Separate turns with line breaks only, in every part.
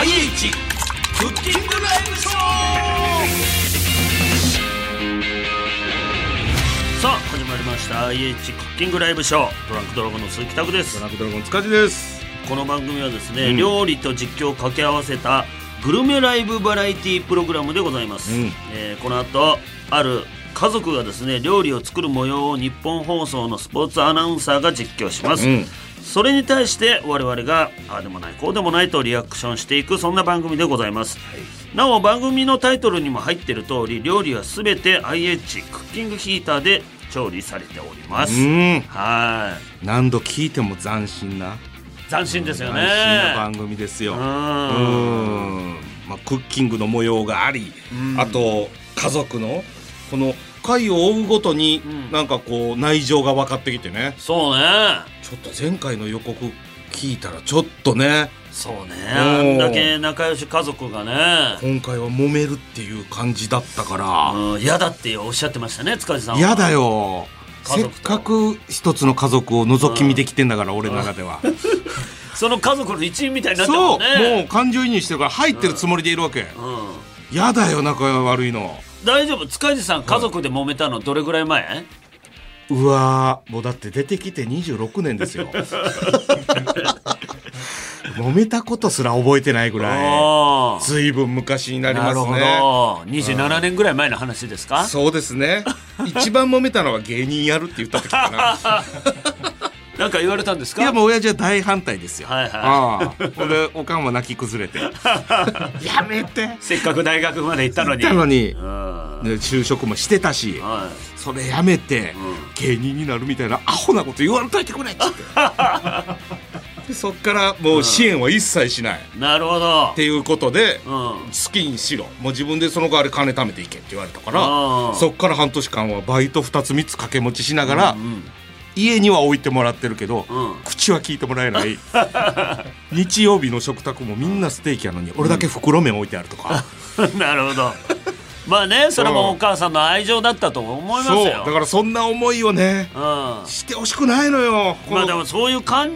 IH クッキングライブショー。さあ始まりました。IH クッキングライブショー。トランクドラゴンの鈴木拓です。
ドランクドラゴン塚地です。
この番組はですね、
うん。
料理と実況を掛け合わせたグルメライブバラエティプログラムでございます、
うん。
えーこの後ある家族がですね料理を作る模様を日本放送のスポーツアナウンサーが実況します、
うん
それに対して我々がああでもないこうでもないとリアクションしていくそんな番組でございます、なお番組のタイトルにも入っている通り料理はすべて IH クッキングヒーターで調理されております、
うん。
はい。
何度聞いても斬新な。
斬新ですよね。
斬新な番組ですよ。
う
うんん。まあクッキングの模様があり
うん。
あと家族のこの回を追うごとに
うん。
なんかこう内情が分かってきてね。
そうね。
ちょっと前回の予告聞いたらちょっとね。
そうね。
う。ん
あんだけ仲良し家族がね。
今回は揉めるっていう感じだったから。
うん。嫌だっておっしゃってましたね塚地さんは。
嫌だよ。せっ
家族と。
かく一つの家族を覗き見できてんだから俺の中では。
その家族の一員みたいになってる
そう。
も
う感情移入してるから入ってるつもりでいるわけ。
うん。
嫌だよ仲悪いの
大丈夫？塚地さん家族で揉めたのどれぐらい前、
うわーもうだって出てきて26年ですよ。揉めたことすら覚えてないぐらい。ずいぶん昔になります
なるほ
ね
ど27年ぐらい前の話ですか？
そうですね。一番揉めたのは芸人やるって言った時かな
なんか言われたんですか？
いやもう親父は大反対ですよ、
はいはい。
ああ。ほんでおかんは泣き崩れて。やめて。
せっかく大学まで行ったのに。
言ったのに。
うん。
で就職もしてたし。
は
それやめて、芸人になるみたいなアホなこと言わんといてくれっつって。でそっからもう支援は一切しない、っ
いなるほど。
ていうことで、
うん。
好きにしろ。もう自分でその代わり金貯めていけって言われたからそっから半年間はバイト2つ3つ掛け持ちしながら、
うん
家には置いてもらってるけど、
うん。
口は聞いてもらえない。日曜日の食卓もみんなステーキやのに俺だけ袋麺置いてあるとか、
なるほど。まあねそれもお母さんの愛情だったと思います
そう。
よ
だからそんな思いをね
うん。
してほしくないのよ。この
まあでもそういう感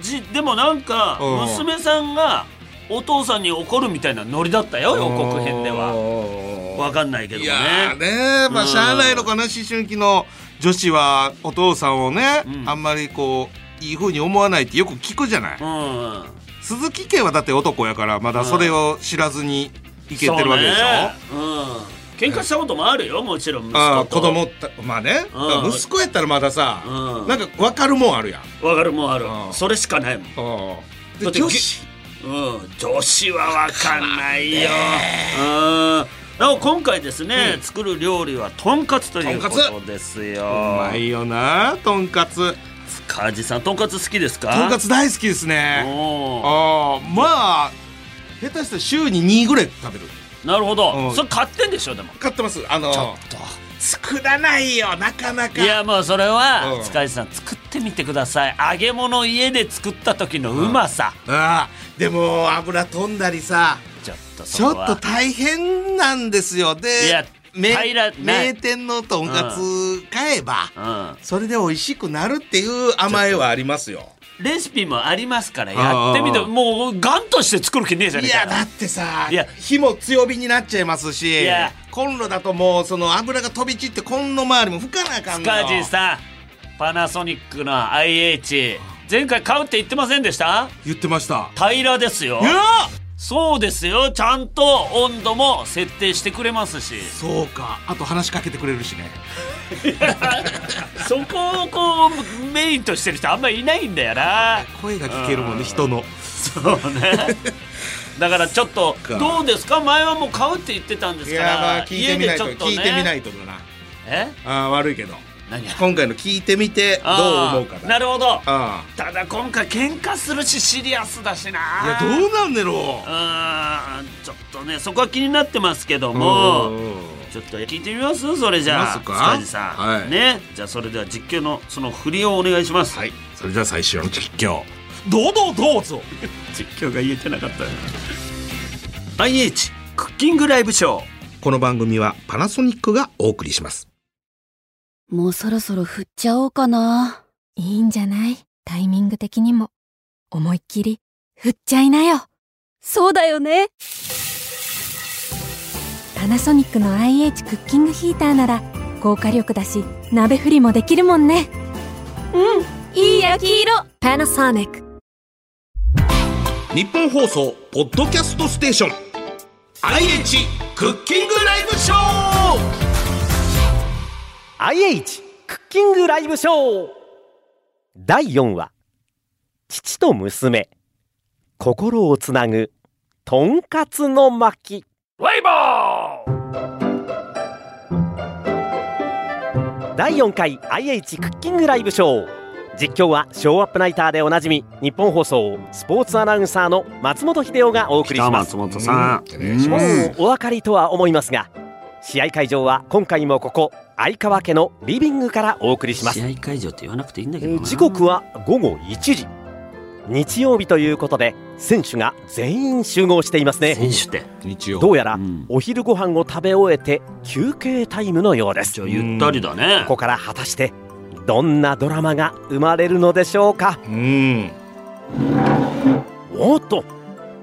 じでもなんか
うん。
娘さんがお父さんに怒るみたいなノリだったよ予告編では。
は
わかんないけど
いやー
ね
ねまあしゃあないのかな思春期の女子はお父さんをね、
うん。
あんまりこういい風に思わないってよく聞くじゃない、
うん
鈴木家はだって男やからまだそれを知らずにいけてるわけでしょ、
そうね。うん。喧嘩したこともあるよもちろん息子と。
子供たまあね、
うん。
息子やったらまださ、
うん。
なんか分かるもんあるやん、
わかるもんある。
うん。
それしかないもん。
女子？
うん、女子はわかんないよ。うん。なお今回ですね、
うん
作る料理はとんかつというこ
と
ですよ。
うまいよなとんかつ
塚地さんとんかつ好きですか？
とんかつ大好きですねああまあ下手したら週に2ぐらい食べる
なるほど、
うん
それ買ってんでしょでも。
買ってますあの
ちょっと。
作らないよなかなか
いやもうそれは、
うん
塚地さん作ってみてください。揚げ物家で作った時のうまさ。
ああでも油飛んだりさ
と
ちょっと大変なんですよ。で
いや
名店のとんかつ買えば、
うん。
それで美味しくなるっていう甘えはありますよ。
レシピもありますからやってみてもうガンとして作る気ねえじゃねえかよ。
いやだってさ
いや。
火も強火になっちゃいますし
いや。
コンロだともうその油が飛び散ってコンロ周りも吹かなあかんの
塚地さんパナソニックの IH 前回買うって言ってませんでした？
言ってました。
平らですよ。
いや
そうですよ。ちゃんと温度も設定してくれますし。
そうか。あと話しかけてくれるしね。
そこをこうメインとしてる人あんまりいないんだよな。
声が聞けるもんね人の。
そうね。だからちょっと
か。
どうですか？前はもう買うって言ってたんです
い
か
やまあ
ら
聞いてみないと
家でちょっとね。
聞いてみないとだな。
え？
あー悪いけど。
何
今回の聞いてみてどう思うかだ
なるほど。
あ
ただ今回喧嘩するしシリアスだしな。
あいやどうなんだろう。
んちょっとねそこは気になってますけど
うん
も
うん。
ちょっと聞いてみます？それじゃあ塚地さん、
はい。
ね。じゃあそれでは実況のその振りをお願いします。
はい。それでは最初の実況。どうぞどうぞ。
実況が言えてなかったよ。IH クッキングライブショー。
この番組はパナソニックがお送りします
もうそろそろ振っちゃおうかな。
いいんじゃない？タイミング的にも。思いっきり、振っちゃいなよ。
そうだよね。
パナソニックの IH クッキングヒーターなら高火力だし鍋振りもできるもんね
うん、いい焼き色。
パナソニック
日本放送ポッドキャストステーション IH クッキングライブショー
IH クッキングライブショー。第4話父と娘。心をつなぐとんかつの巻。
ライバー
第4回 IH クッキングライブショー。実況はショーアップナイターでおなじみ日本放送スポーツアナウンサーの松本秀夫がお送りし
北
ます。
松本さん、
うん
も
ます。
うお分かりとは思いますが試合会場は今回もここ相川家のリビングからお送りします。
試合会場って言わなくていいんだけど
時刻は午後1時。日曜日ということで選手が全員集合していますね。
選手って
日曜。
どうやら
うん。
お昼ご飯を食べ終えて休憩タイムのようです。
じゃあゆったりだね。
ここから果たしてどんなドラマが生まれるのでしょうか？
うん。
おっと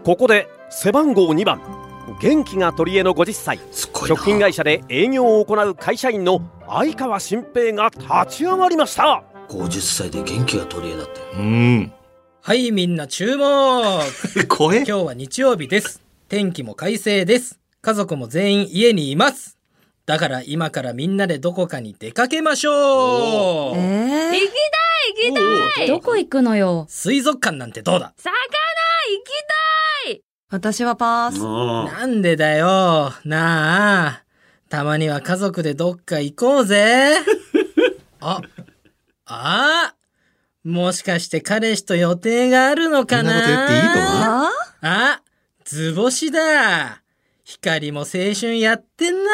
ここで背番号2番元気が取り柄の50歳
すごいな。
食品会社で営業を行う会社員の相川新平が立ち上がりました。
50歳で元気が取り柄だって。
うん。
はい、みんな注目。
声
今日は日曜日です。天気も快晴です。家族も全員家にいます。だから今からみんなでどこかに出かけましょう。
え
行きたい行きたい。
どこ行くのよ？
水族館なんてどうだ？
魚行きたい
私はパース。
うん
なんでだよ。なあ。たまには家族でどっか行こうぜ。あ、あもしかして彼氏と予定があるのかな
そんなこと言っていいの
あ
あ、図星だ。光も青春やってんな。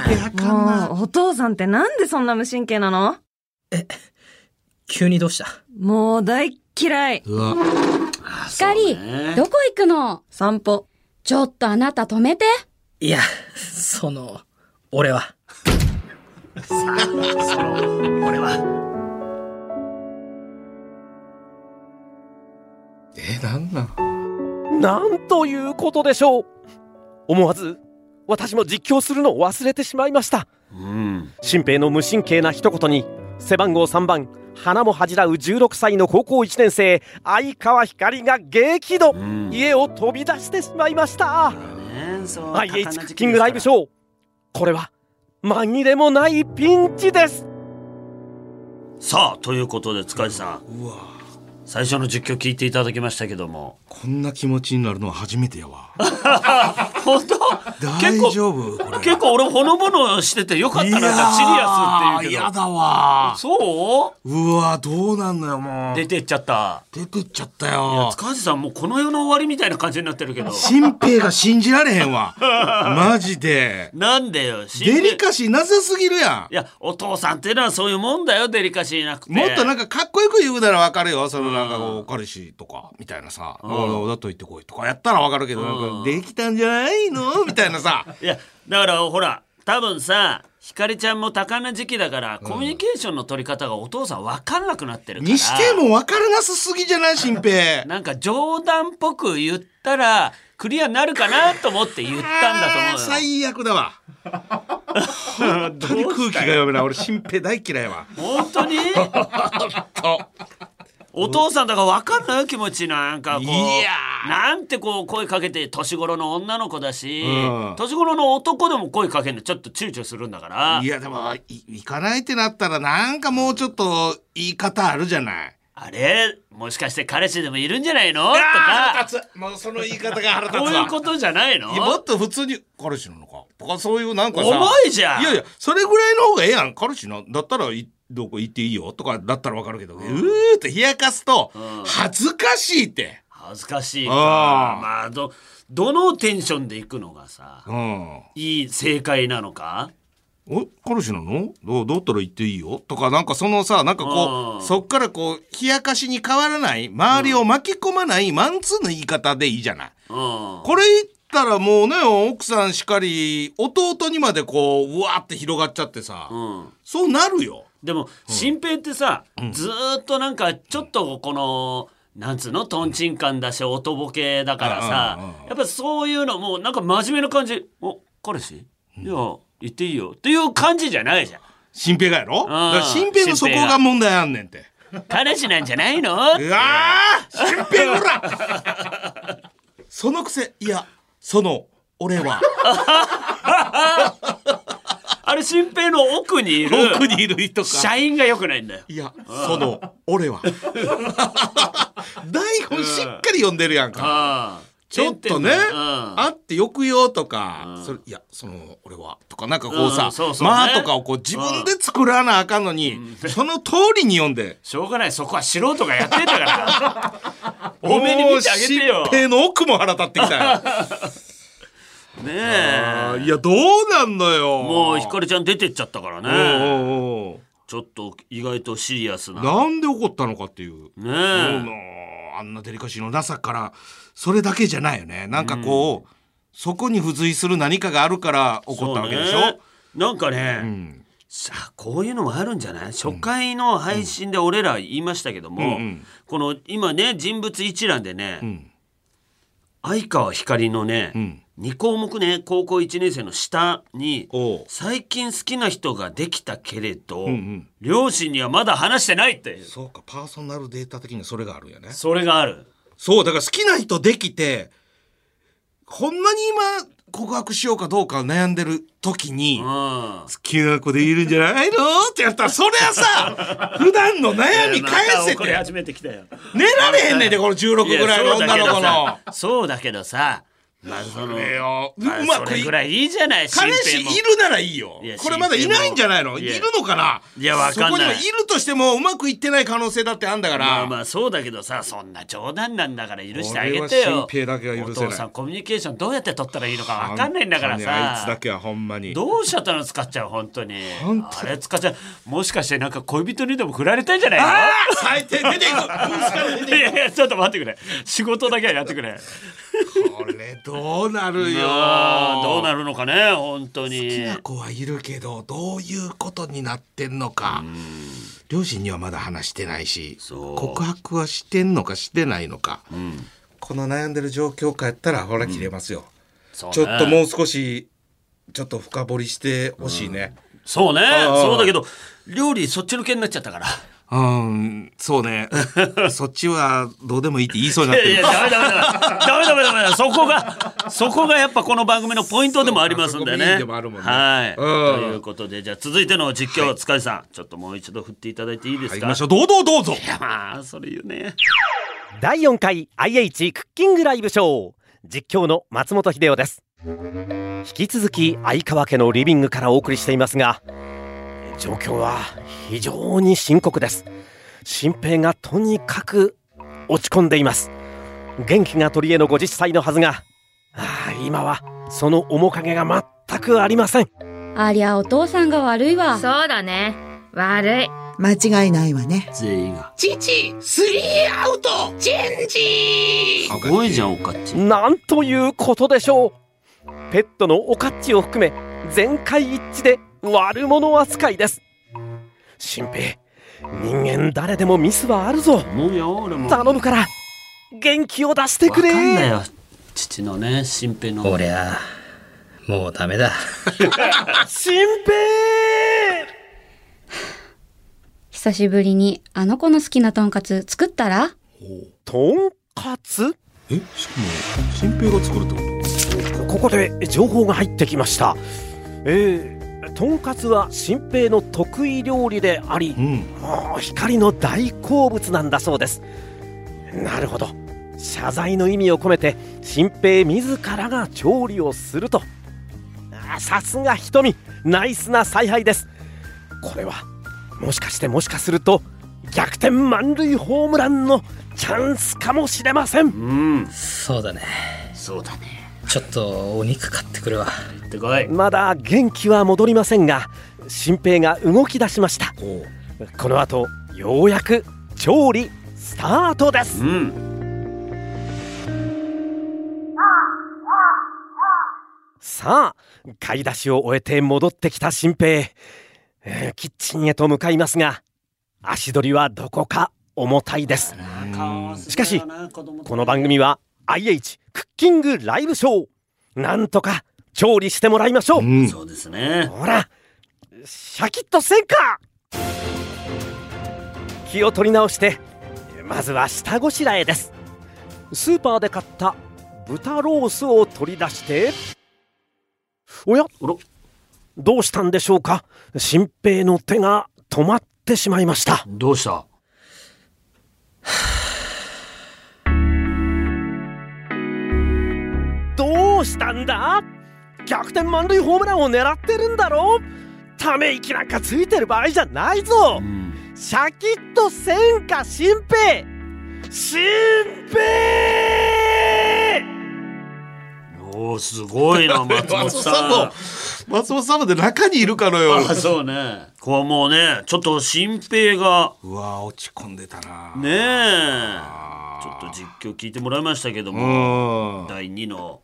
あかんな
もう、お父さんってなんでそんな無神経なの？
急にどうした？
もう大っ嫌い。
うわ
あ
光
ね
どこ行くの？散歩。ちょっとあなた止めて。
いや、その、俺は。
俺 は
えなんなん
なんということでしょう思わず私も実況するのを忘れてしまいました
うん
新平の無神経な一言に背番号3番花も恥じらう16歳の高校1年生相川光が激怒、
うん。
家を飛び出してしまいました。
ねそう
IH クッキングライブショー。これは紛れもないピンチです。
さあということで塚地さん。
うわ。
最初の実況聞いていただきましたけども。
こんな気持ちになるのは初めてやわ。
本当？
大丈夫？これ。
結構俺ほのぼのしててよかったなシリアスっていうけど。
やだわ
そう？
うわどうなんのよもう。
出てっちゃった。
出てっちゃったよ。
塚地さんもうこの世の終わりみたいな感じになってるけど。
新平が信じられへんわ。マジで。
なんでよ新
デ
平
リカシーなさすぎるや
いやお父さんっていうのはそういうもんだよデリカシーなくて。
んもっとなんかかっこよく言うならわかるよ。そのなんかこう彼氏とかみたいなさ「
ん。
だと言ってこい」とかやったらわかるけどなんか「できたんじゃないの?」みたいなさ。
いやだからほら多分さひかりちゃんも多感な時期だから、コミュニケーションの取り方がお父さん分かんなくなってるから。
にしてもわからなさすぎじゃない新平。
なんか冗談っぽく言ったらクリアになるかなと思って言ったんだと思うよ。
最悪だわ。本当に空気が読めない。俺新平大嫌いわ。
本当に？お父さんだから分かんないよ気持ちなんかこう。
いやー。
なんてこう声かけて年頃の女の子だし、
うん。
年頃の男でも声かけるのちょっと躊躇するんだから。
いやでもい行かないってなったらなんかもうちょっと言い方あるじゃない。
あれ？もしかして彼氏でもいるんじゃないの？とか。
もうその言い方が腹立つわ。
こういうことじゃないの？
もっと普通に彼氏なのか？とかそういうなんかさ。
重いじゃん。
いやいやそれぐらいの方がええやん彼氏なだったらいどこ行っていいよとかだったらわかるけど、うーって冷やかすと
うん。
恥ずかしいって。
恥ずかしいか。まあどどのテンションで行くのがさ
うん。
いい正解なのか？
お彼氏なの？どうだったら行っていいよとかなんかそのさなんかこ
うん。
うそっからこう冷やかしに変わらない周りを巻き込まないマンツーの言い方でいいじゃない。
うん。
これ言ったらもうね奥さんしかり弟にまでこううわーって広がっちゃってさ、
うん。
そうなるよ。
でも新平ってさ、ずーっとなんかちょっとこのなんつうの？とんちんかんだしおとぼけだからさ
うんうんうん
やっぱそういうのもうなんか真面目な感じ「お彼氏？いや言っていいよ」っていう感じじゃないじゃん。
新平がやろ？新平のそこが問題あんねんて。
彼氏なんじゃないの？
うわー！新平ほら！そのくせいやその俺は
あれ新平の奥にいる
奥にいる人か。
社員が良くないんだよ。
いやその俺は。台本しっかり読んでるやんか。ちょっとね、
うん。
あってよくよとか、それいやその俺はとかなんかこうさ、
うんそうそうね。
まあとかをこう自分で作らなあかんのに、その通りに読んで。
しょうがない。そこは素人がやってんだから。多めに見てあげてよ。
もう新平の奥も腹立ってきたよ
ねえ。
いやどうなんのよ。
もうひかりちゃん出てっちゃったからね。
うんうんう。ん
ちょっと意外とシリアスな。
なんで怒ったのかっていう、
ね
もう
え
あんなデリカシーのなさからそれだけじゃないよね。なんかこう、そこに付随する何かがあるから怒ったわけでしょ。
ね。なんかね、
うん。
さあこういうのもあるんじゃない？初回の配信で俺ら言いましたけども、
うんうん。
この今ね人物一覧でね、
ん。
相川ひかりのね、
ん
2項目ね高校1年生の下に最近好きな人ができたけれど、
ん
両親にはまだ話してないって
そうかパーソナルデータ的にはそれがあるんやね。
それがある。
そうだから好きな人できてこんなに今告白しようかどうか悩んでる時に、
うん。
好きな子でいるんじゃないのってやったらそりゃさ 普段の悩み返せて。
始めてきたよ。
寝られへんねんでこの16ぐらいの女の子の。
そうだけどさまあその
れよ
まあ
うまくい
それぐらいいいじゃない？
彼氏いるならいいよ。これまだいないんじゃないの？いるのかな？い
やわかんない。
そこにはいるとしてもうまくいってない可能性だってあんだから、
まあまあそうだけどさそんな冗談なんだから許してあげてよ。
新平だけは許せない。
お父さんコミュニケーションどうやって取ったらいいのかわかんないんだから
本当にあいつだ
さ
けはほんまに。
どうしちゃったの使っちゃう本当に。
本当
あれ使っちゃうもしかしてなんか恋人にでも振られたんじゃないの？
最低出ていく。い
いやいやちょっと待ってくれ。仕事だけはやってくれ。
くこれどうなるよ。
どうなるのかね本当に。
好きな子はいるけどどういうことになってんのか。両親にはまだ話してないし告白はしてんのかしてないのか、この悩んでる状況下やったらほら切れますよ、
そうね。
ちょっともう少しちょっと深掘りしてほしいね。
そうね。そうだけど料理そっちのけになっちゃったから
うんそうね。そっちはどうでもいいって言いそうにないってる。
やいやダメダメダメダメダメダメダメそこがそこがやっぱこの番組のポイントでもありますんでね。
ンでもあるもんね。
はい、
うん。
ということでじゃあ続いての実況、塚地さん。ちょっともう一度振っていただいていいですか？
入りましょう。どうぞどうぞ。
いやまあそれ言うね。
第4回 IH クッキングライブショー。実況の松本秀夫です。引き続き相川家のリビングからお送りしていますが状況は非常に深刻です新平がとにかく落ち込んでいます元気が取り柄の50歳のはずがああ今はその面影が全くありません
ありゃお父さんが悪いわ。
そうだね。悪い。
間違いないわね。
全員が
父スリーアウトチェンジ
すごいじゃんおかっち
なんということでしょうペットのおかっちを含め全会一致で悪者扱いです。新平人間誰でもミスはあるぞ。頼むから元気を出してくれ。
わかんないよ。父のね新平の。
俺はもうダメだ。
新平
久しぶりにあの子の好きなとんかつ作ったら？
とんかつ？
えしかも新平が作るってこ
ここで情報が入ってきました。えー、とんかつは新平の得意料理であり
とうん。
もう光の大好物なんだそうです。なるほど。謝罪の意味を込めて新平自らが調理をすると。あさすが瞳。ナイスな采配です。これはもしかしてもしかすると逆転満塁ホームランのチャンスかもしれません。
うん。
そうだね。
そうだね
ちょっとお肉買ってくるわ。
行ってこい。
まだ元気は戻りませんが新平が動き出しました。この後ようやく調理スタートです。
うん。
さあ買い出しを終えて戻ってきた新平、えーキッチンへと向かいますが足取りはどこか重たいです。
買
しかしこの番組は IH クッキングライブショー。なんとか調理してもらいましょう、
うん。
そうですね。
ほらシャキッとせんか。気を取り直してまずは下ごしらえです。スーパーで買った豚ロースを取り出して。おや？どうしたんでしょうか？新平の手が止まってしまいました。
どうした？
うしたんだ？逆転満塁ホームランを狙ってるんだろため息なんかついてる場合じゃないぞ！
うん。
シャキッとせんか新平新平
おーすごいな 松本
松本さんも
さ
松本さんまで中にいるかのよ
ん あそうね。こうもうねちょっと新平が
うわ落ち込んでたな。
ねえ。ちょっと実況聞いてもらいましたけども。
うん。
第2の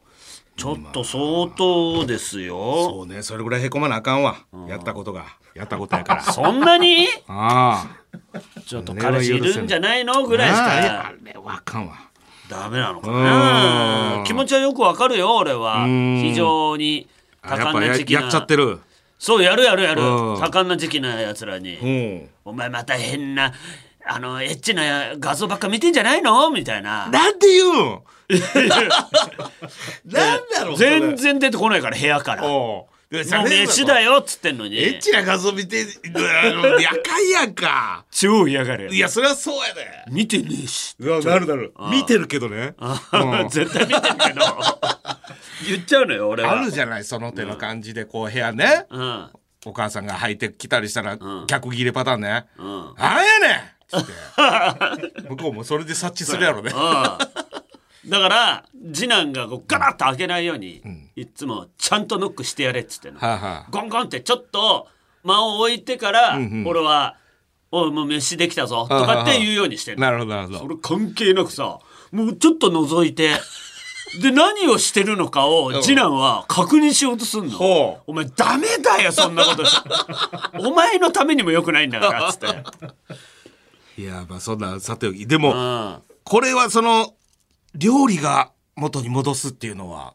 ちょっと相当ですよ。
そうね。それぐらいへこまなあかんわ。やったことが。やったことやから。
そんなに？
あ
ちょっと彼氏いるんじゃないの？ぐ
あ。
らいし
あれ
か
あれわかんわ。
ダメなのか
う
なん。気持ちはよくわかるよ俺は。
うん。
非常に多
あやっぱや
感な時期な。
やっちゃってる。
そうやるやるやる。
うん。
多感な時期なやつらに。
うん。
お前また変なあのエッチな画像ばっか見てんじゃないの？みたいな。
なんて言うん なんだろうそれ。
全然出てこないから部屋から。も
おう。で
う飯だよっつってんのに。
エッチな画像見てうわやかんやんか。
超嫌がる
いやそれはそうやで。
見てねえし。
うわなるなる。
あ
見てるけどね。うん。
絶対見てるけど。言っちゃうのよ俺は。
あるじゃないその手の感じでこう部屋ね。
うん。
お母さんが履いてきたりしたら
ん。
逆切れパターンね。
うん。
なんやねんつって。向こうもそれで察知するやろね。
うん。だから次男がこうガラッと開けないように、いっつもちゃんとノックしてやれっつってんの、
はあはあ
ゴンゴンってちょっと間を置いてから、
んうん。
俺は「おいもう飯できたぞ」とかって言うようにしてる
なるほどなるほど。
それ関係なくさもうちょっと覗いて で何をしてるのかを次男は確認しようとすんの。
ほ
お前ダメだよそんなこと。お前のためにもよくないんだからっつって
いやまあそんなさておき。でも
うん。
これはその料理が元に戻すっていうのは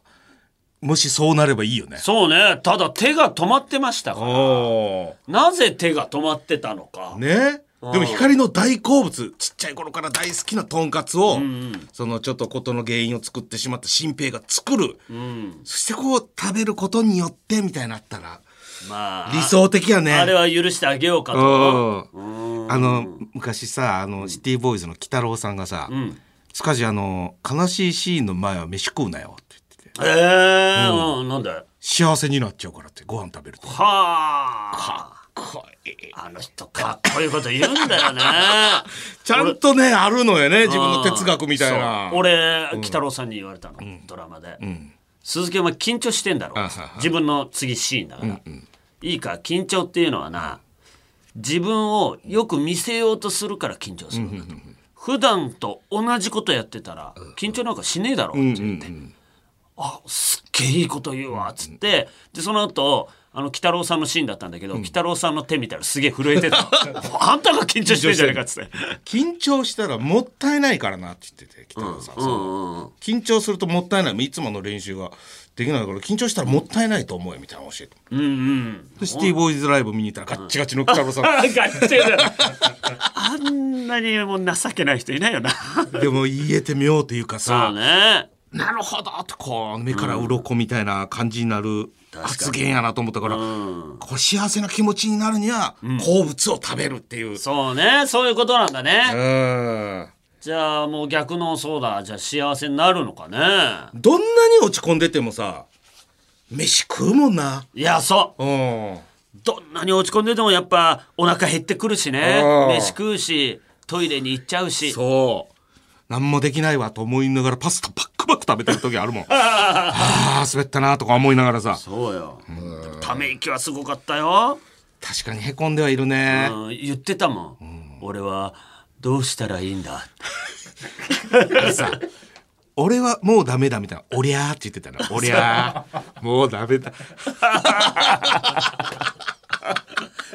もしそうなればいいよね。
そうね。ただ手が止まってましたから。
お
なぜ手が止まってたのか、
ね。でも光の大好物ちっちゃい頃から大好きなとんかつを、
ん
そのちょっとことの原因を作ってしまった新平が作る、
うん、
そしてこう食べることによってみたいになったら
まあ
理想的やね
あれは許してあげようかとうん
あの昔さあのシティボーイズの鬼太郎さんがさ
うん「
塚地あの悲しいシーンの前は飯食うなよ」って言ってて。
ええうん、なんで？
幸せになっちゃうからってご飯食べると。
はあ。
こいい。
あの人かっこいいこと言うんだよね。
ちゃんとねあるのよね自分の哲学みたいな。
俺鬼太郎さんに言われたの、ドラマで、
ん。
鈴木お前緊張してんだろ。自分の次シーンだから、いいか緊張っていうのはな自分をよく見せようとするから緊張するんだと、普段と同じことやってたら緊張なんかしねえだろって言って、あすっげえいいこと言うわっつって。でその後あの鬼太郎さんのシーンだったんだけど、鬼太郎さんの手見たらすげえ震えてた。あんたが緊張してるじゃないかっつって。
緊張したらもったいないからなって言ってて北野さ
ん、
緊張するともったいないいつもの練習ができないから緊張したらもったいないと思うよみたいなの教えて。
うんうん。
でシティボーイズライブ見に行ったらガッチガチの北野さん。
あ ガッチリだ。あんなにもう情けない人いないよな。
でも言えてみようというか
そう
さ、
ね
なるほどとこう目から鱗みたいな感じになる発言やなと思ったから、
うん。
こう幸せな気持ちになるには好物を食べるっていう。
そうね。そういうことなんだね、
うん。
じゃあもう逆のそうだ。じゃあ幸せになるのかね。
どんなに落ち込んでてもさ飯食うもんな。
いやそう。
うん。
どんなに落ち込んでてもやっぱお腹減ってくるしね。
うん。
飯食うしトイレに行っちゃうし。
そう何もできないわと思いながらパスタパックパック食べてる時あるもん。ああ滑ったなとか思いながらさ。
そうよ。ため息はすごかったよ、
確かにへこんではいるね、
うん、言ってたもん、俺はどうしたらいいんだ。
さ俺はもうダメだみたいな「おりゃー」って言ってたな「おりゃー。もうダメだ」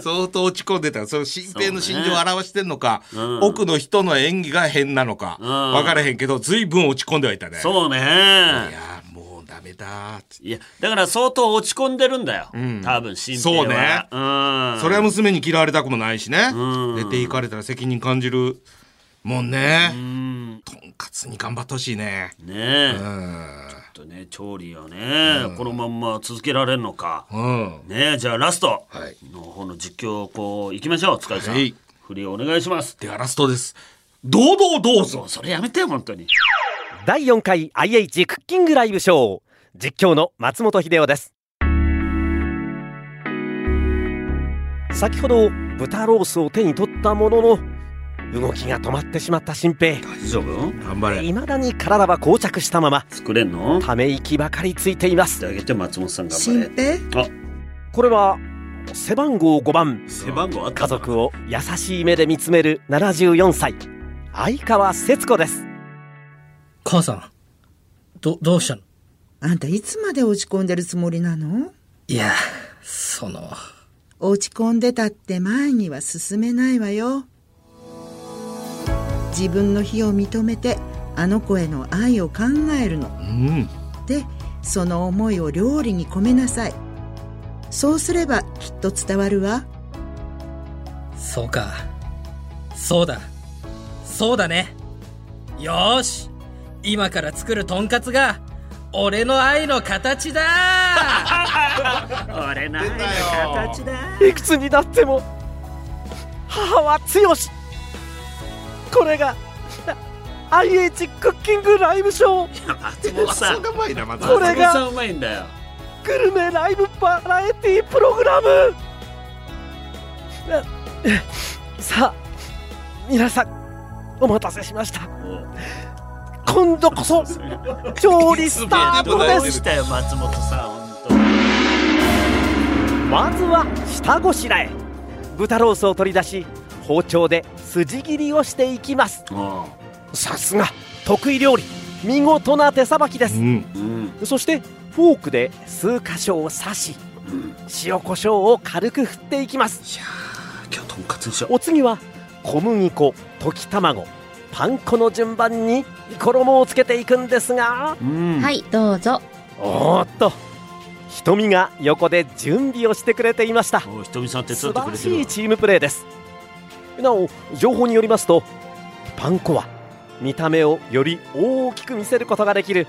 相当落ち込んでた。その新平の心情を表してんのか、
うん
奥の人の演技が変なのか、
うん。
分からへんけど随分落ち込んではいたね。
そうね。
いやーもうダメだ。
いやだから相当落ち込んでるんだよ、
ん。
多分新平は。
そうね。
うん。
それは娘に嫌われたくもないしね、
うん。
出て行かれたら責任感じるもんね、
うん。
とんかつに頑張ってほしいね。
ねえ、
うん
とね調理をね、このまんま続けられるのか、
うん。
ねえじゃあラスト
はい。
の方の実況こう行きましょう塚地さん、
はい。
振りお願いします。
ではラストです。堂々どうぞ
それやめてよ本当に。
第4回 IH クッキングライブショー。実況の松本秀夫です。先ほど豚ロースを手に取ったものの動きが止まってしまった新平
大丈夫？
頑張れ。
未だに体は膠着したまま。
作れんの？
ため息ばかりついています。
あげて松本さん頑張
新
れ
平
あ。
これは背番号5番。
背番号
家族を優しい目で見つめる74歳。相川節子です。
母さん、ど、どうしたの？
あんたいつまで落ち込んでるつもりなの？
いや、その、
落ち込んでたって前には進めないわよ自分の非を認めてあの子への愛を考えるの
うん
でその思いを料理に込めなさいそうすればきっと伝わるわ
そうか。そうだ。そうだね。よーし。今から作るとんかつが、俺の愛の形だ
俺の愛の形だ
いくつになっても母は強しこれが IH クッキングライブショー。
松本さん
がうまいなまた
これが
松本さんうまいんだよ。
グルメライブバラエティプログラム。あさあ皆さんお待たせしました。今度こそ調理スタート
ど
です。
松本さん本
まずは下ごしらえ。豚ロースを取り出し包丁で筋切りをしていきます。さすが得意料理見事な手さばきです。
うん。
うん。
そしてフォークで数箇所を刺し塩コショウを軽く振っていきます。
今日とんかつにしよう。
お次は小麦粉溶き卵パン粉の順番に衣をつけていくんですが。
うん。
はい、どうぞ。
おーっと瞳が横で準備をしてくれていました。
おひとみさん手伝
素晴ら
ってくれてる
しいチームプレーですなお情報によりますとパン粉は見た目をより大きく見せることができる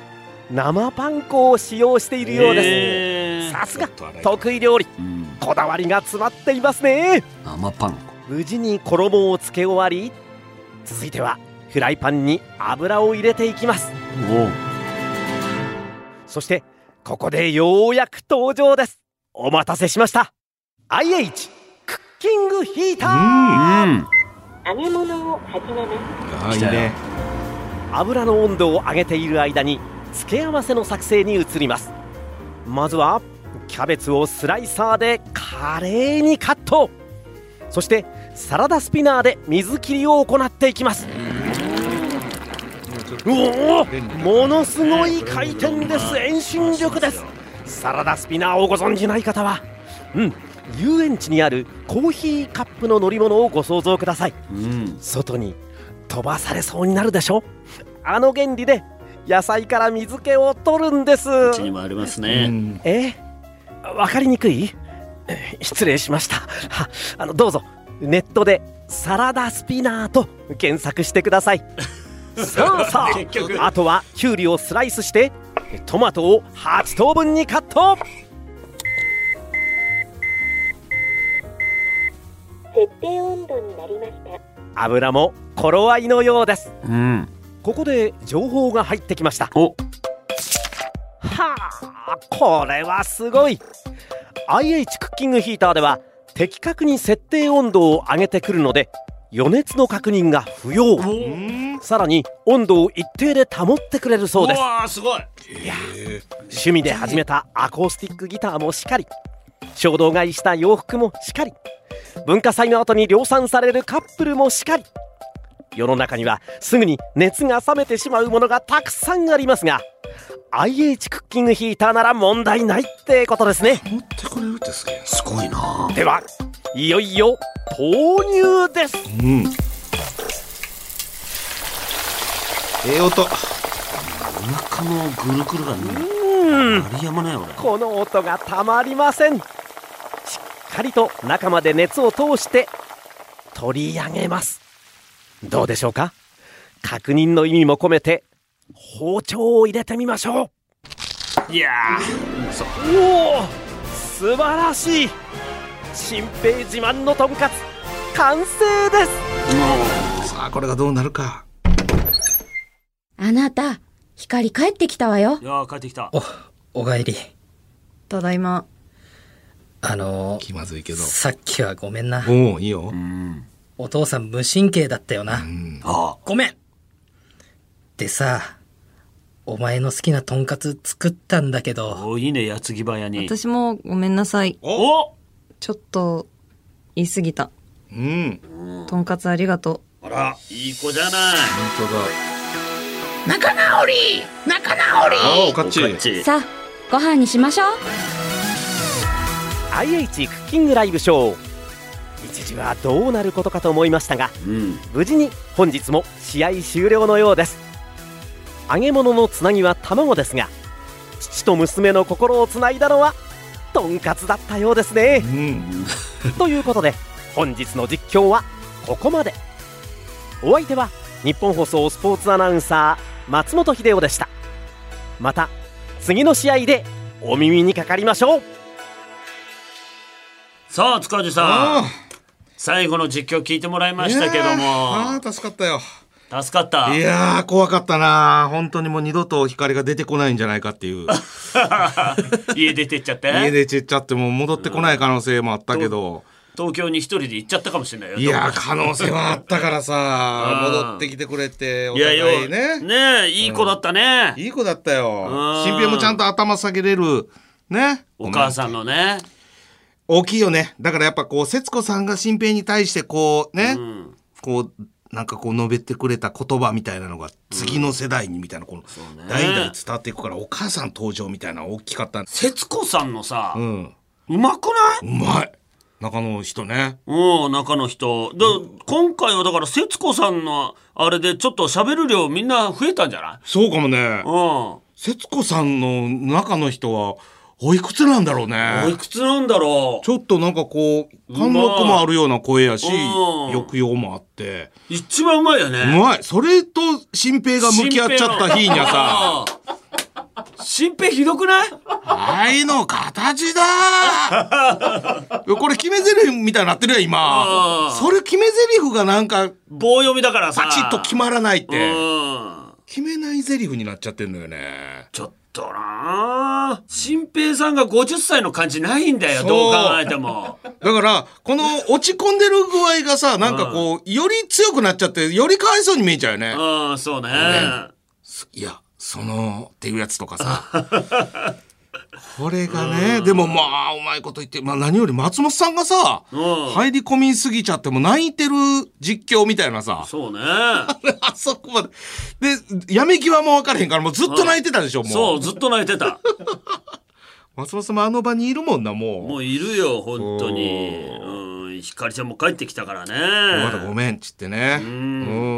生パン粉を使用しているようです、
え。ー
さすが得意料理。
うん。
こだわりが詰まっていますね。
生パン
無事に衣をつけ終わり続いてはフライパンに油を入れていきます。そしてここでようやく登場です。お待たせしました。IH キングヒーター。
うん
あいいね。
油の温度を上げている間に付け合わせの作成に移ります。まずはキャベツをスライサーで華麗にカット。そしてサラダスピナーで水切りを行っていきます。おおものすごい回転です。遠心力です。サラダスピナーをご存じない方はうん遊園地にあるコーヒーカップの乗り物をご想像ください。
うん。
外に飛ばされそうになるでしょ？あの原理で野菜から水気を取るんです。
うちにもあります
う
ね
ん。
え？わかりにくい？え失礼しました。はあのどうぞ。ネットでサラダスピナーと検索してください。さあさああとはきゅうりをスライスしてトマトを8等分にカット
設定温度になりました。
油も頃合いのようです。
うん。
ここで情報が入ってきました。
お。
はあこれはすごい。IH クッキングヒーターでは的確に設定温度を上げてくるので余熱の確認が不要。さらに温度を一定で保ってくれるそうです。
わーすごい。
趣味で始めたアコースティックギターもしかり衝動買いした洋服もしかり。文化祭の後に量産されるカップルもしかり。世の中にはすぐに熱が冷めてしまうものがたくさんありますが IH クッキングヒーターなら問題ないってことですね。
持ってくれるってすげえ。
すごいな。
ではいよいよ投入です。
うん。ええ音。
お腹のぐるぐるがね。
うん
鳴りやまない俺
この音がたまりません。しっかりと中まで熱を通して取り上げます。どうでしょうか？確認の意味も込めて包丁を入れてみましょ
いや
うおお素晴らしい。新平自慢のとんかつ。完成です。
さあこれがどうなるか。
あなた、光帰ってきたわよ。
いや帰ってきた。
おかえり。
ただいま。
あの
気まずいけど。
さっきはごめんな。
おおいいよ。
お父さん無神経だったよな。
あ。
ごめん。でさ、お前の好きなとんかつ作ったんだけど、
おいいね矢継ぎ早に。
私もごめんなさい。
お。
ちょっと、言い過ぎた。
うん。
とんかつありがと
あらいい子じゃない。
本当だ
仲直り！仲直り！
あおかっち。
おかっち。
さあ、ご飯にしましょう。
IH クッキングライブショー。一時はどうなることかと思いましたが
うん。
無事に本日も試合終了のようです。揚げ物のつなぎは卵ですが父と娘の心をつないだのはとんかつだったようですね。
うん。
ということで本日の実況はここまで。お相手は日本放送スポーツアナウンサー松本秀夫でした。また次の試合でお耳にかかりましょう。
さあ塚地さん。
あ
最後の実況聞いてもらいましたけど
あ
も
あ助かったよ。
助かった。
いやー怖かったな。本当にもう二度と光が出てこないんじゃないかっていう。
家出てっちゃって。
家出ちっちゃってもう戻ってこない可能性もあったけど
東京に一人で行っちゃったかもしれないよ。
いや可能性はあったからさ
うん。
戻ってきてくれてお
いや
互い
よ
ね
ねえいい子だったね、
いい子だったよ。
うん。
新平もちゃんと頭下げれる。ね。
お母さんのね。
大きいよね。だからやっぱこう節子さんが新平に対してこうね、
うん。
こうなんかこう述べてくれた言葉みたいなのが次の世代にみたいなこの
ね。
代々伝わっていくからお母さん登場みたいなの大きかった
節子さんのさ、
う
うんまくない？う
まい中の人ね。
うん中の人。で、今回はだから節子さんのあれでちょっと喋る量みんな増えたんじゃない？
そうかもね。
うん。
節子さんの中の人はおいくつなんだろうね。
おいくつなんだろう？
ちょっとなんかこう貫禄もあるような声やし
うん。
抑揚もあって。
一番うまいよね。
うまい。それと新平が向き合っちゃった日にはさ
新平ひどくない？
愛の形だ。これ決め台詞みたいになってるよ今。
うん
それ決め台詞がなんか
棒読みだからさ。
パチッと決まらないって。
うん。
決めない台詞になっちゃってんのよね。
ちょっとなあ。新平さんが50歳の感じないんだよどう考えても。
だからこの落ち込んでる具合がさなんかこうより強くなっちゃってよりかわいそうに見えちゃうよね。
うんそうね。
いやそのっていうやつとかさ。これがねでもまあうまいこと言って、まあ、何より松本さんがさ
うん。
入り込みすぎちゃってもう泣いてる実況みたいなさ。
そうね。
あそこまで。でやめ際も分からへんからもうずっと泣いてたでしょもう
そう。ずっと泣いてた。
松本さんもあの場にいるもんなもう。
もういるよ本当に。うんひかりちゃんも帰ってきたからね。
まだごめんっつってね。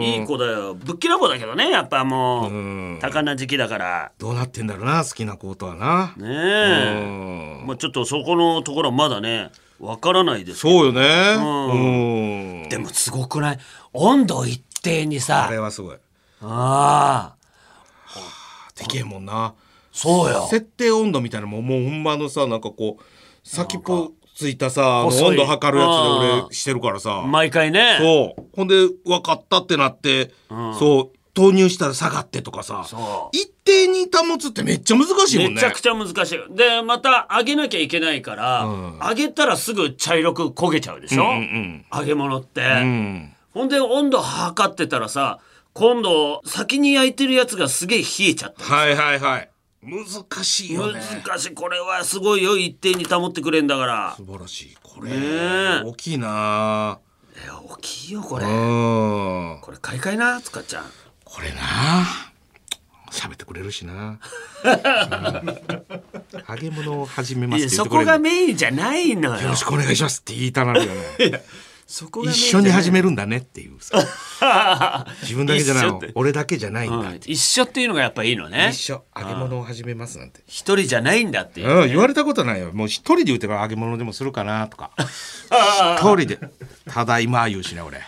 いい子だよ。ぶっきらぼうだけどねやっぱもう。
うん。
多感な時期だから。
どうなってんだろうな好きな子とはな。
ねえ。
うん。
まあちょっとそこのところはまだねわからないです
そうよね。
うん。
うん。
でもすごくない？温度一定にさ。
あれはすごい。
ああ。
でけえもんな。
そうよ。
設定温度みたいなのももうほんまのさなんかこう先っぽついたさあの
細い。
温度測るやつで
あ
俺してるからさ。
毎回ね。
そう。ほんで分かったってなって、
うん。
そう。投入したら下がってとかさ。
そう。
一定に保つってめっちゃ難しいもんね。
めちゃくちゃ難しい。でまた揚げなきゃいけないから、
うん。
揚げたらすぐ茶色く焦げちゃうでしょ、揚げ物って、
うん。
ほんで温度測ってたらさ今度先に焼いてるやつがすげえ冷えちゃった
はいはいはい難しいよね。
難しい。これはすごいよ。一定に保ってくれんだから。
素晴らしい。これ、
ねえ。
大きいな。
え大きいよこれ。
うん。
これ買い替えなつかちゃん。
これな。喋ってくれるしな、うん。あげ物を始めます
そ
って言ってくれる。
こがメインじゃないのよ。
よろしくお願いしますって言いたなるよね
そこ
一緒に始めるんだねっていうさ。自分だけじゃない俺だけじゃないんだ
うん。一緒っていうのがやっぱいいのね。
一緒。揚げ物を始めますなんて。
一人じゃないんだっていう
うん、言われたことないよ。もう一人で言うてから揚げ物でもするかなとか。一人で「ただいま」言うしね俺。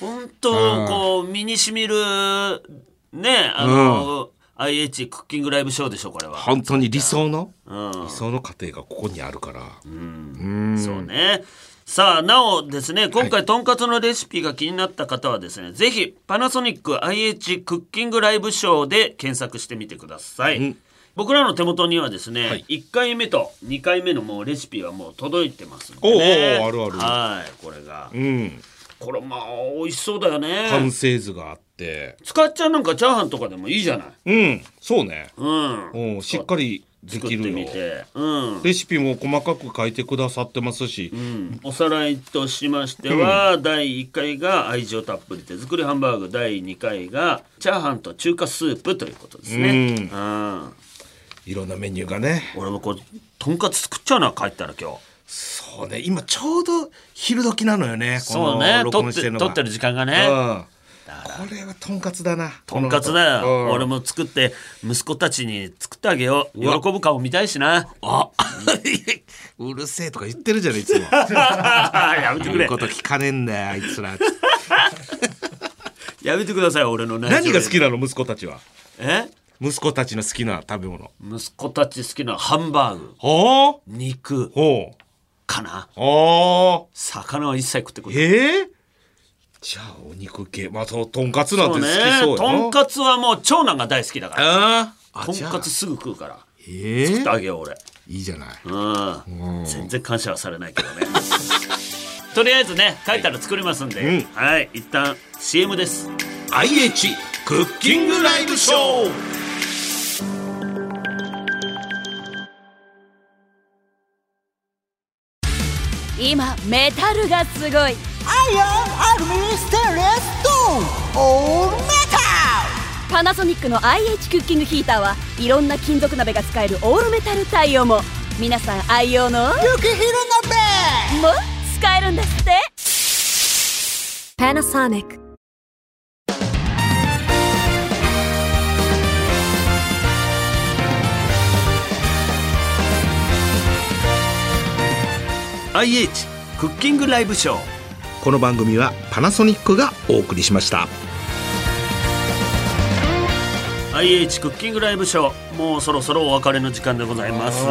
本当こう身にしみるねあの、IH クッキングライブショーでしょこれは。
本当に理想の？
うん。
理想の家庭がここにあるから。
そうねさあなおですね今回とんかつのレシピが気になった方はですね、ぜひパナソニック IH クッキングライブショーで検索してみてください、僕らの手元にはですね、1回目と2回目のもうレシピはもう届いてますんで、ね、
おうおうあるある。
はいこれが。
うん。
これまあ美味しそうだよね。
完成図があって。
使っちゃうなんかチャーハンとかでもいいじゃない。
うん。そうね。
うん。
うんしっかり
作ってみ
よ
てうん
レシピも細かく書いてくださってますし、
おさらいとしましては、第1回が愛情たっぷり手作りハンバーグ。第2回がチャーハンと中華スープということですね。うん。
いろんなメニューがね。
俺もこうとんかつ作っちゃうな帰ったら今日。
そうね。今ちょうど昼時なのよねこの
そうね。
録
撮って撮ってる時間がね。
うんこれはとんかつだな。
とんかつだよ、
うん。
俺も作って息子たちに作ってあげよう。喜ぶ顔見たいしな。
あ。うるせえとか言ってるじゃんいつも。
やめてくれ。
言うこと聞かねえんだよあいつら。
やめてください俺の
何が好きなの息子たちは？
え？
息子たちの好きな食べ物。
息子たち好きなハンバーグ。
ほう。
肉。
ほう。
かな。
あ
魚は一切食ってくれ
ええじゃあお肉系まあそうとんかつなんて好きそう
ね。
よ
とんかつはもう長男が大好きだから。
ああ
とんかつすぐ食うから。
ええ
作ってあげよう俺。
いいじゃない。
うん。全然感謝はされないけどね。とりあえずね書いたら作りますんで、
うん。
はい。一旦 CM です。
IH クッキングライブショー。
今メタルがすごい
アイアンアルミステンレストーンオールメタ
パナソニックの IH クッキングヒーターはいろんな金属鍋が使えるオールメタル対応も。皆さん愛用の？
ル雪広鍋。
も使えるんですって。
Panasonic「
IH クッキングライブショー」
この番組はパナソニックがお送りしました。
IH クッキングライブショー。もうそろそろお別れの時間でございます。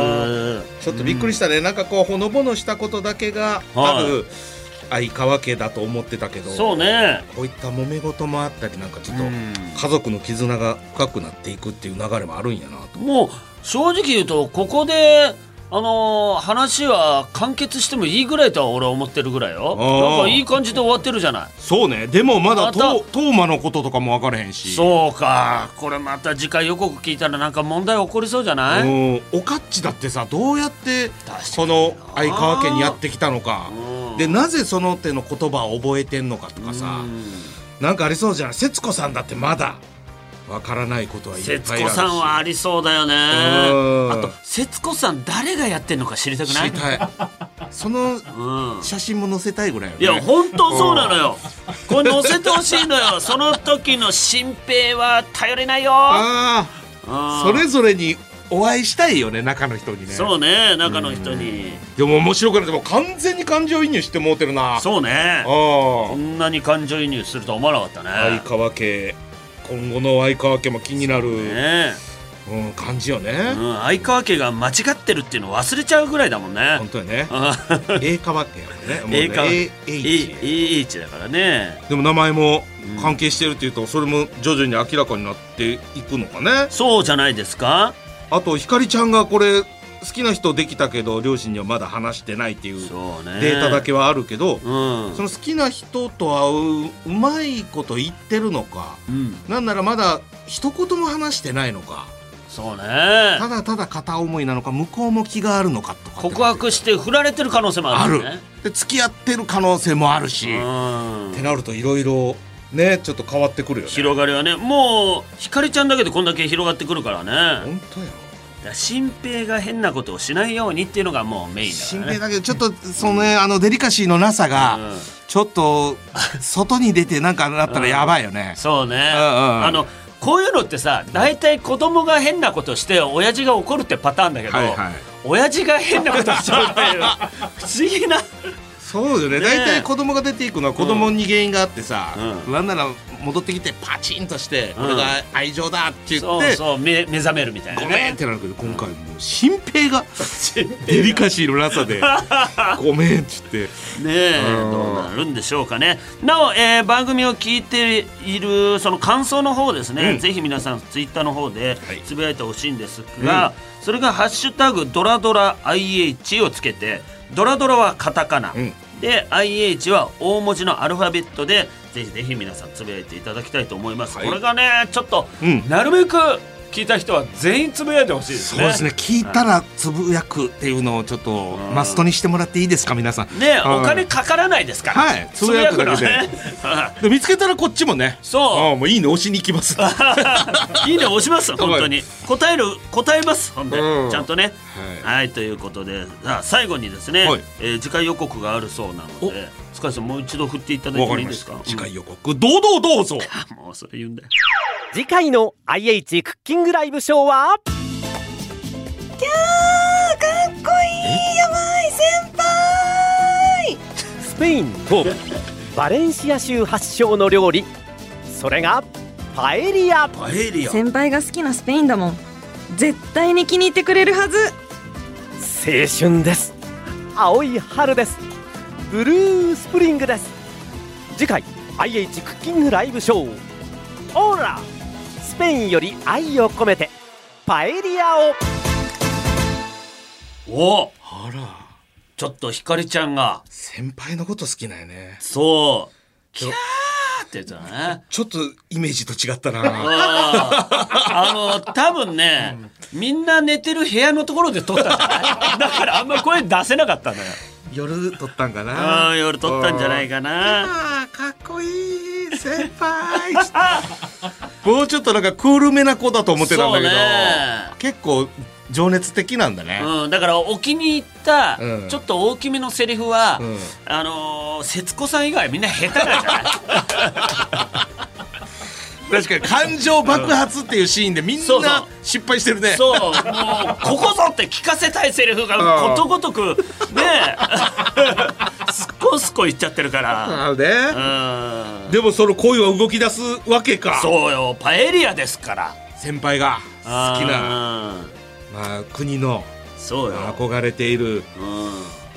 ちょっとびっくりしたね、なんかこうほのぼのしたことだけがある相川家だと思ってたけど
そうね。
こういった揉め事もあったりなんかちょっと
うん。
家族の絆が深くなっていくっていう流れもあるんやなと。
もう正直言うとここであのー話は完結してもいいぐらいとは俺は思ってるぐらいよ。なんかいい感じで終わってるじゃない。
そうね。でもまだ
また。
トトーマのこととかも分からへんし。
そうか。これまた次回予告聞いたらなんか問題起こりそうじゃない？
うん。おかっちだってさどうやってこの相川家にやってきたのか。でなぜその手の言葉を覚えてんのかとかさ。なんかありそうじゃん節子さんだってまだわからないことはいっぱいあるし。
節子さんはありそうだよね。
うん。
あと節子さん誰がやってんのか知りたくない？
知りたい。その写真も載せたいぐらいよね。
いや本当そうなのよ。これ載せてほしいのよ。その時の新平は頼れないよ。
それぞれにお会いしたいよね中の人にね。
そうね中の人に。
でも面白くないでも完全に感情移入してもうてるな。
そうね。
あ
こんなに感情移入するとは思わなかったね。
相川家今後の相川家も気になる、
ね。
うん、感じよね、
うん、相川家が間違ってるっていうのを忘れちゃうぐらいだもんね。
本当やね。
あ
英川家やもんね。もうね。A- H
H だからね。
でも名前も関係してるっていうとそれも徐々に明らかになっていくのかね。
そうじゃないですか。
あとひかりちゃんがこれ好きな人できたけど両親にはまだ話してないっていう
ね。
データだけはあるけど、
うん。
その好きな人とはううまいこと言ってるのか、
うん。
なんならまだ一言も話してないのか
そうね。
ただただ片思いなのか向こうも気があるのかとか
告白して振られてる可能性もあ
ある
るよね。
で付き合ってる可能性もあるし、
うん。
ってなるといろいろねちょっと変わってくるよね。
広がりはね。もうひかりちゃんだけでこんだけ広がってくるからね。
本当よ
ら新平が変なことをしないようにっていうのがもうメインだからね。
新平だけどちょっとそのねあのデリカシーのなさが
うん。
ちょっと外に出てなんかなったらやばいよね。
そうね、
んうん。
あのこういうのってさ大体子供が変なことして親父が怒るってパターンだけど、
はいはい。
親父が変なことしちゃうっていう 不思議な。
そうよね。
ね
大体子供が出ていくのは子供に原因があってさ、
う
なんなら戻ってきてパチンとして、
うん。
これが愛情だって言
そう
って
そう目目覚めるみたいな、ね、
ごめんってなるけど今回もう新平が デリカシーのなさで ごめんっつって。
ねえ
うん。
どうなるんでしょうかね。なお、えー番組を聞いているその感想の方ですね、
うん。
ぜひ皆さんツイッターの方で
はい。
つぶやいてほしいんですが、それが「ハッシュタグドラドラ IH」をつけてドラドラはカタカナ、
うん。
で IH は大文字のアルファベットでぜひぜひ皆さんつぶやいていただきたいと思います、
はい。
これがねちょっと、
うん。
なるべく聞いた人は全員つぶやいてほしいですね。
そうですね。聞いたらつぶやくっていうのをちょっとマストにしてもらっていいですか皆さん。
ね
うん
お金かからないですから、
はい。つぶやくだけで。見つけたらこっちもね。
そう。
あもういいね押しに行きます。
いいね押します 本当に。答える答えますほんで、
うん。
ちゃんとね。はい、ということで。最後にですね、
はい。
えー次回予告があるそうなので塚地さんもう一度振っていただいて
わか
もいいですか？
次回予告堂々どうぞ。
う んもうそれ言うんだよ。
次回の IH クッキングライブショーは？スペイン東部バレンシア州発祥の料理。それがパエリア。
パエリア。
先輩が好きなスペインだもん。絶対に気に入ってくれるはず。
青春です。青い春ですブルースプリングです。次回 IH クッキングライブショー。オーラスペインより愛を込めてパエリアを。
お
あら。
ちょっとひかりちゃんが。
先輩のこと好きなんやね。
そう。キャーって言ってたね。
ちょっとイメージと違ったな。
ああの多分ね、みんな寝てる部屋のところで撮ったんじゃない？だからあんま声出せなかったんだよ
夜撮ったんかな？
ああ夜撮ったんじゃないかな。
かっこいい先輩。もうちょっとなんかクールめな子だと思ってたんだけど、結構情熱的なんだね、
うん、だからお気に入った、
うん。
ちょっと大きめのセリフは、
うん。
あのー節子さん以外みんな下手なんじゃない？
確かに感情爆発っていうシーンでみん
そうそう。
な失敗してるね。
そう。もうここぞって聞かせたいセリフがことごとくね。すっこすこ言っちゃってるから。
あね。
うん。
でもその恋は動き出すわけか。
そうよ。パエリアですから。
先輩が好きな
な
まあ、国の
そうよ、
憧れている。
う
っ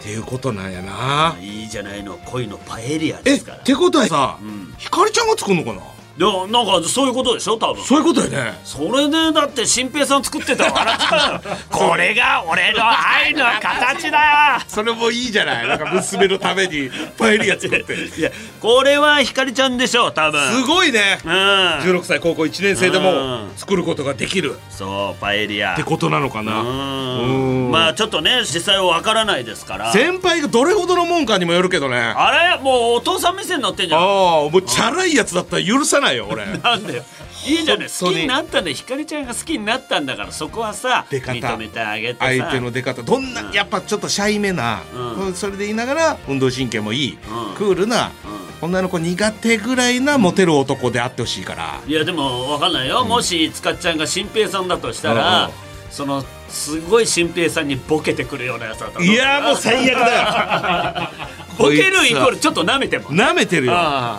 ていうことなんやな、
ん、いいじゃないの。恋のパエリア
えっ
ですから。
てことはさ、
ん。
ひかりちゃんが作るのかな？
でもなんかそういうことでしょ？多分。
そういうことやね。
それでだって新平さん作ってたら笑っちゃうよ これが俺の愛の形だ
それもいいじゃない。なんか娘のためにパエリア作って。
いやこれはひかりちゃんでしょ多分。
すごいね。
うん。
16歳高校1年生でも
うん。
作ることができる。
そうパエリア
ってことなのかな。
うん。
うん。
まあちょっとね実際はわからないですから。
先輩がどれほどのもんかにもよるけどね。あ
あれ？もうお父さん目線に乗ってんじゃん。
あもうチャラいやつだったら許さないよ俺。
なんだよ。いいじゃない好きになったんだよ。ひかりちゃんが好きになったんだからそこはさ
出方。
認めてあげてさ。
相手の出方。どんな、
うん。
やっぱちょっとシャイめな、
うん。
それで言いながら運動神経もいい、
うん。
クールな、女の子苦手ぐらいなモテる男であってほしいから、
いやでもわかんないよ、もしつかっちゃんが新平さんだとしたら、
うん
そのすごい新平さんにボケてくるようなやつだったら
いやもう最悪だよ
ボケるイコールちょっと舐めても。
舐めてるよ。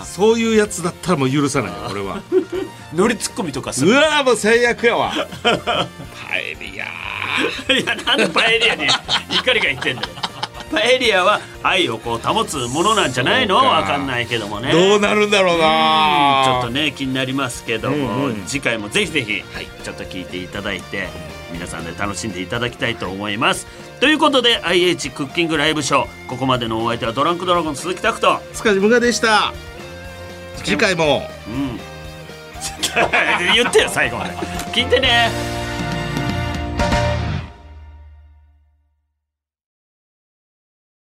そういうやつだったらもう許さないよ俺は。
ノリツッコミとかする。
うわーもう最悪やわ。パエリア。
いやなんでパエリアに 怒りが言ってんだよ。パエリアは愛をこう保つものなんじゃないの？
そうか。
わかんないけどもね。
どうなるんだろうな。
ちょっとね気になりますけども、
うんうん。
次回もぜひぜひ、ちょっと聞いていただいて皆さんで楽しんでいただきたいと思います。ということで IH クッキングライブショーここまでのお相手はドランクドラゴン鈴木拓人。
塚地無我でした。次回も。
うん。言ってよ最後まで。聞いてね